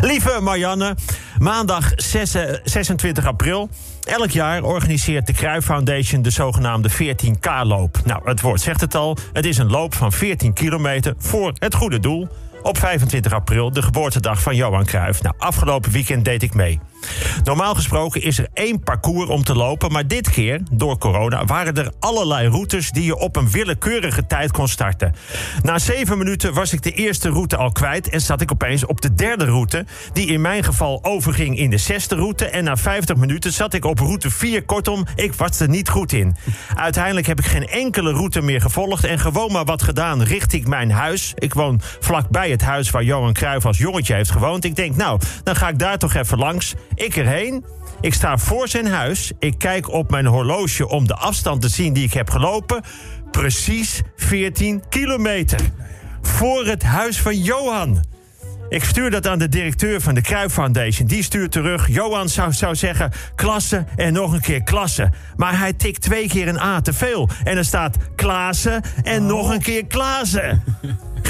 Lieve Marianne, maandag 6, 26 april. Elk jaar organiseert de Cruijff Foundation de zogenaamde 14K-loop. Nou, het woord zegt het al. Het is een loop van 14 kilometer voor het goede doel. Op 25 april, de geboortedag van Johan Cruijff. Nou, afgelopen weekend deed ik mee. Normaal gesproken is er één parcours om te lopen, maar dit keer, door corona, waren er allerlei routes die je op een willekeurige tijd kon starten. Na zeven minuten was ik de eerste route al kwijt en zat ik opeens op de derde route, die in mijn geval overging in de zesde route. En na 50 minuten zat ik op route 4. Kortom, ik was er niet goed in. Uiteindelijk heb ik geen enkele route meer gevolgd en gewoon maar wat gedaan richting mijn huis. Ik woon vlakbij het huis waar Johan Cruijff als jongetje heeft gewoond. Ik denk, nou, dan ga ik daar toch even langs. Ik erheen. Ik sta voor zijn huis. Ik kijk op mijn horloge om de afstand te zien die ik heb gelopen. Precies 14 kilometer. Voor het huis van Johan. Ik stuur dat aan de directeur van de Kruif Foundation. Die stuurt terug. Johan zou, zou zeggen klasse en nog een keer klasse. Maar hij tikt twee keer een A te veel. En er staat Klaassen en nog een keer Klaassen.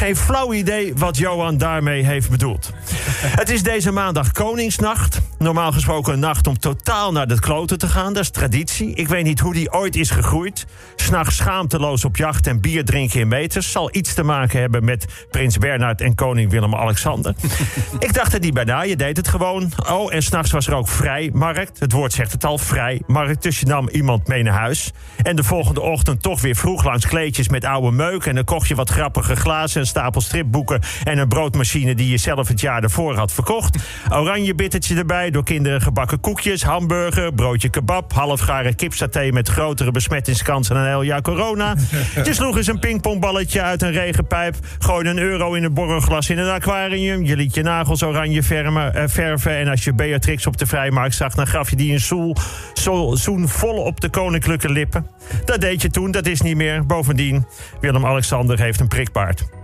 Geen flauw idee wat Johan daarmee heeft bedoeld. Het is deze maandag Koningsnacht. Normaal gesproken een nacht om totaal naar de kloten te gaan. Dat is traditie. Ik weet niet hoe die ooit is gegroeid. S'nachts schaamteloos op jacht en bier drinken in meters. Zal iets te maken hebben met prins Bernhard en koning Willem-Alexander. Ik dacht er niet bij na, je deed het gewoon. Oh, en s'nachts was er ook vrijmarkt. Het woord zegt het al, vrijmarkt. Dus je nam iemand mee naar huis. En de volgende ochtend toch weer vroeg langs kleedjes met oude meuk. En dan kocht je wat grappige glazen, stapel stripboeken... en een broodmachine die je zelf het jaar ervoor had verkocht. Oranje bittertje erbij, door kinderen gebakken koekjes... hamburger, broodje kebab, halfgare kipsaté... met grotere besmettingskansen dan een heel jaar corona. Je sloeg eens een pingpongballetje uit een regenpijp... gooide een euro in een borrelglas in een aquarium... je liet je nagels oranje vermen, eh, verven... en als je Beatrix op de vrijmarkt zag... dan gaf je die een zoel, zoel, zoen vol op de koninklijke lippen. Dat deed je toen, dat is niet meer. Bovendien, Willem-Alexander heeft een prikbaard.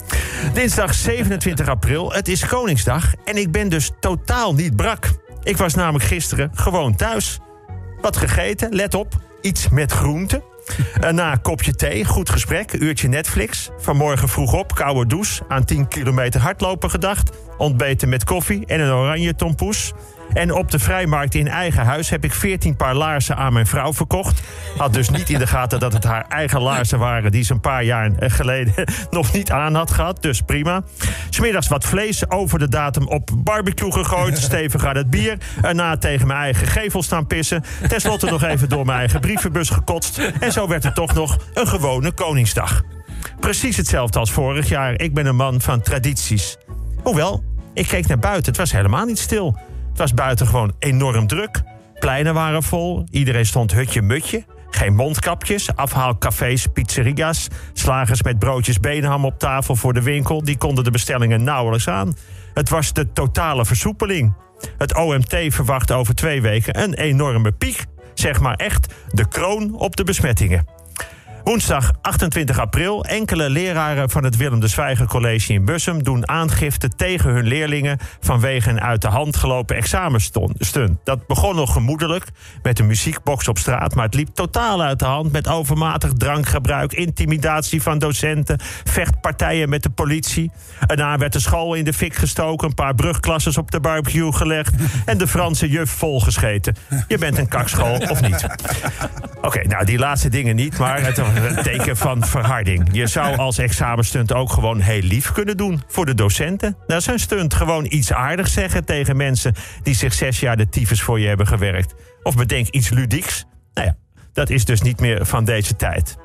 Dinsdag 27 april, het is Koningsdag en ik ben dus totaal niet brak. Ik was namelijk gisteren gewoon thuis. Wat gegeten, let op, iets met groenten. Uh, na kopje thee, goed gesprek, uurtje Netflix. Vanmorgen vroeg op, koude douche, aan 10 kilometer hardlopen gedacht. Ontbeten met koffie en een oranje tompoes. En op de vrijmarkt in eigen huis heb ik 14 paar laarzen aan mijn vrouw verkocht. Had dus niet in de gaten dat het haar eigen laarzen waren die ze een paar jaar geleden nog niet aan had gehad. Dus prima. Smiddags wat vlees over de datum op barbecue gegooid. Stevig aan het bier. Erna tegen mijn eigen gevel staan pissen. Ten slotte nog even door mijn eigen brievenbus gekotst. En zo werd het toch nog een gewone Koningsdag. Precies hetzelfde als vorig jaar. Ik ben een man van tradities. Hoewel, ik keek naar buiten. Het was helemaal niet stil. Het was buiten gewoon enorm druk. Pleinen waren vol. Iedereen stond hutje-mutje. Geen mondkapjes, afhaalcafés, pizzeria's. Slagers met broodjes benenham op tafel voor de winkel. Die konden de bestellingen nauwelijks aan. Het was de totale versoepeling. Het OMT verwacht over twee weken een enorme piek. Zeg maar echt de kroon op de besmettingen. Woensdag 28 april. Enkele leraren van het Willem de Zwijger College in Bussum doen aangifte tegen hun leerlingen vanwege een uit de hand gelopen examenstunt. Dat begon nog gemoedelijk met een muziekbox op straat, maar het liep totaal uit de hand met overmatig drankgebruik, intimidatie van docenten, vechtpartijen met de politie. Daarna werd de school in de fik gestoken, een paar brugklasses op de barbecue gelegd en de Franse juf volgescheten. Je bent een kakschool of niet? Oké, nou die laatste dingen niet, maar het een teken van verharding. Je zou als examenstunt ook gewoon heel lief kunnen doen voor de docenten. Dat is een stunt. Gewoon iets aardigs zeggen tegen mensen die zich zes jaar de tyfus voor je hebben gewerkt. Of bedenk iets ludieks. Nou ja, dat is dus niet meer van deze tijd.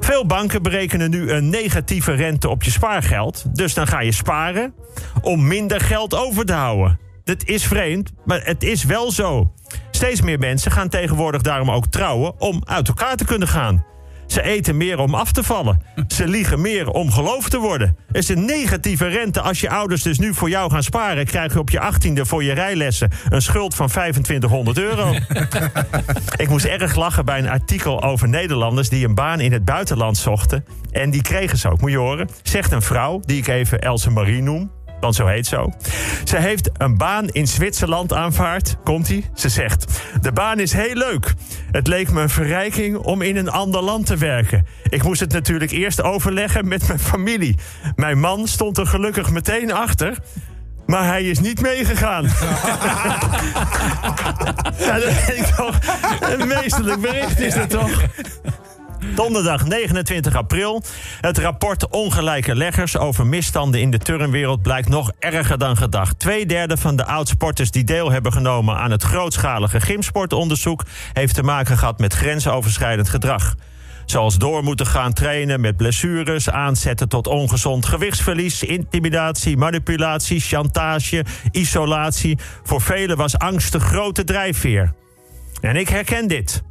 Veel banken berekenen nu een negatieve rente op je spaargeld. Dus dan ga je sparen om minder geld over te houden. Dat is vreemd, maar het is wel zo. Steeds meer mensen gaan tegenwoordig daarom ook trouwen om uit elkaar te kunnen gaan. Ze eten meer om af te vallen. Ze liegen meer om geloofd te worden. Er is een negatieve rente. Als je ouders dus nu voor jou gaan sparen... krijg je op je achttiende voor je rijlessen... een schuld van 2500 euro. Ik moest erg lachen bij een artikel over Nederlanders... die een baan in het buitenland zochten. En die kregen ze ook, moet je horen. Zegt een vrouw, die ik even Else Marie noem want zo heet zo. Ze heeft een baan in Zwitserland aanvaard. Komt-ie? Ze zegt: De baan is heel leuk. Het leek me een verrijking om in een ander land te werken. Ik moest het natuurlijk eerst overleggen met mijn familie. Mijn man stond er gelukkig meteen achter. Maar hij is niet meegegaan. ja, dat ik toch een meesterlijk bericht is dat toch? Donderdag 29 april. Het rapport Ongelijke Leggers over misstanden in de turnwereld blijkt nog erger dan gedacht. Tweederde van de oudsporters die deel hebben genomen aan het grootschalige gymsportonderzoek heeft te maken gehad met grensoverschrijdend gedrag. Zoals door moeten gaan trainen met blessures, aanzetten tot ongezond gewichtsverlies, intimidatie, manipulatie, chantage, isolatie. Voor velen was angst de grote drijfveer. En ik herken dit.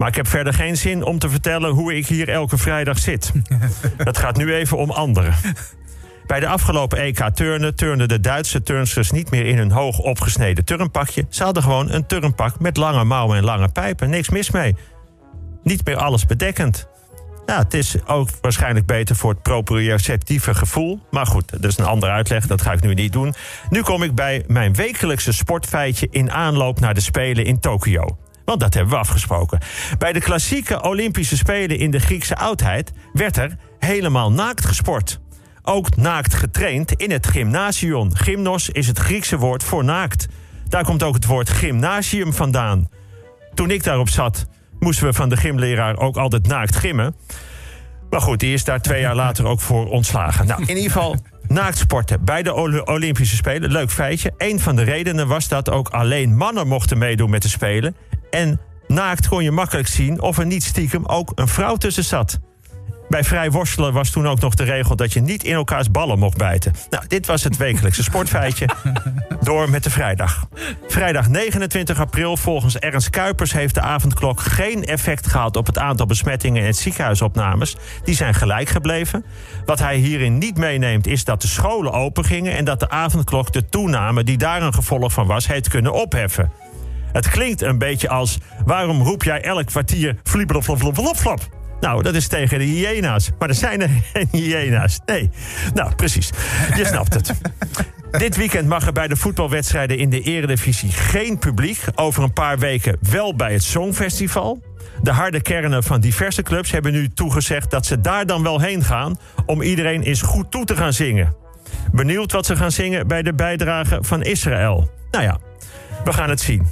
Maar ik heb verder geen zin om te vertellen hoe ik hier elke vrijdag zit. Het gaat nu even om anderen. Bij de afgelopen EK turnen turnden de Duitse turnsters niet meer in hun hoog opgesneden turnpakje. Ze hadden gewoon een turnpak met lange mouwen en lange pijpen. Niks mis mee. Niet meer alles bedekkend. Ja, het is ook waarschijnlijk beter voor het proprioceptieve gevoel. Maar goed, dat is een andere uitleg, dat ga ik nu niet doen. Nu kom ik bij mijn wekelijkse sportfeitje in aanloop naar de Spelen in Tokio. Want dat hebben we afgesproken. Bij de klassieke Olympische Spelen in de Griekse oudheid werd er helemaal naakt gesport. Ook naakt getraind in het gymnasium. Gymnos is het Griekse woord voor naakt. Daar komt ook het woord gymnasium vandaan. Toen ik daarop zat, moesten we van de gymleraar ook altijd naakt gimmen. Maar goed, die is daar twee jaar later ook voor ontslagen. Nou, in ieder geval naakt sporten bij de Olympische Spelen. Leuk feitje. Een van de redenen was dat ook alleen mannen mochten meedoen met de Spelen. En naakt kon je makkelijk zien of er niet stiekem ook een vrouw tussen zat. Bij vrij worstelen was toen ook nog de regel dat je niet in elkaars ballen mocht bijten. Nou, dit was het wekelijkse sportfeitje. Door met de vrijdag. Vrijdag 29 april, volgens Ernst Kuipers, heeft de avondklok geen effect gehad op het aantal besmettingen en ziekenhuisopnames. Die zijn gelijk gebleven. Wat hij hierin niet meeneemt, is dat de scholen open gingen en dat de avondklok de toename die daar een gevolg van was, heeft kunnen opheffen. Het klinkt een beetje als: waarom roep jij elk kwartier flop? Nou, dat is tegen de hyena's. Maar er zijn er geen hyena's. Nee. Nou, precies. Je snapt het. Dit weekend mag er bij de voetbalwedstrijden in de Eredivisie geen publiek. Over een paar weken wel bij het Songfestival. De harde kernen van diverse clubs hebben nu toegezegd dat ze daar dan wel heen gaan om iedereen eens goed toe te gaan zingen. Benieuwd wat ze gaan zingen bij de bijdrage van Israël. Nou ja, we gaan het zien.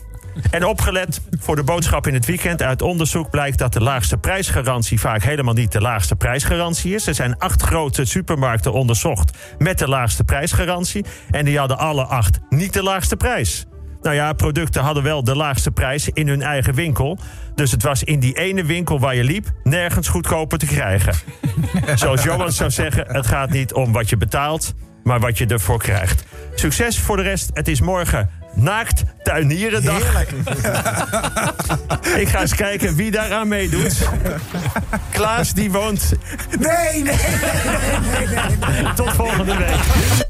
En opgelet voor de boodschap in het weekend. Uit onderzoek blijkt dat de laagste prijsgarantie vaak helemaal niet de laagste prijsgarantie is. Er zijn acht grote supermarkten onderzocht met de laagste prijsgarantie. En die hadden alle acht niet de laagste prijs. Nou ja, producten hadden wel de laagste prijs in hun eigen winkel. Dus het was in die ene winkel waar je liep nergens goedkoper te krijgen. Zoals Johan zou zeggen, het gaat niet om wat je betaalt, maar wat je ervoor krijgt. Succes voor de rest. Het is morgen Naakt Tuinierendag. Heerlijk. Ik ga eens kijken wie daaraan meedoet. Klaas, die woont... Nee, nee, nee, nee, nee, nee. Tot volgende week.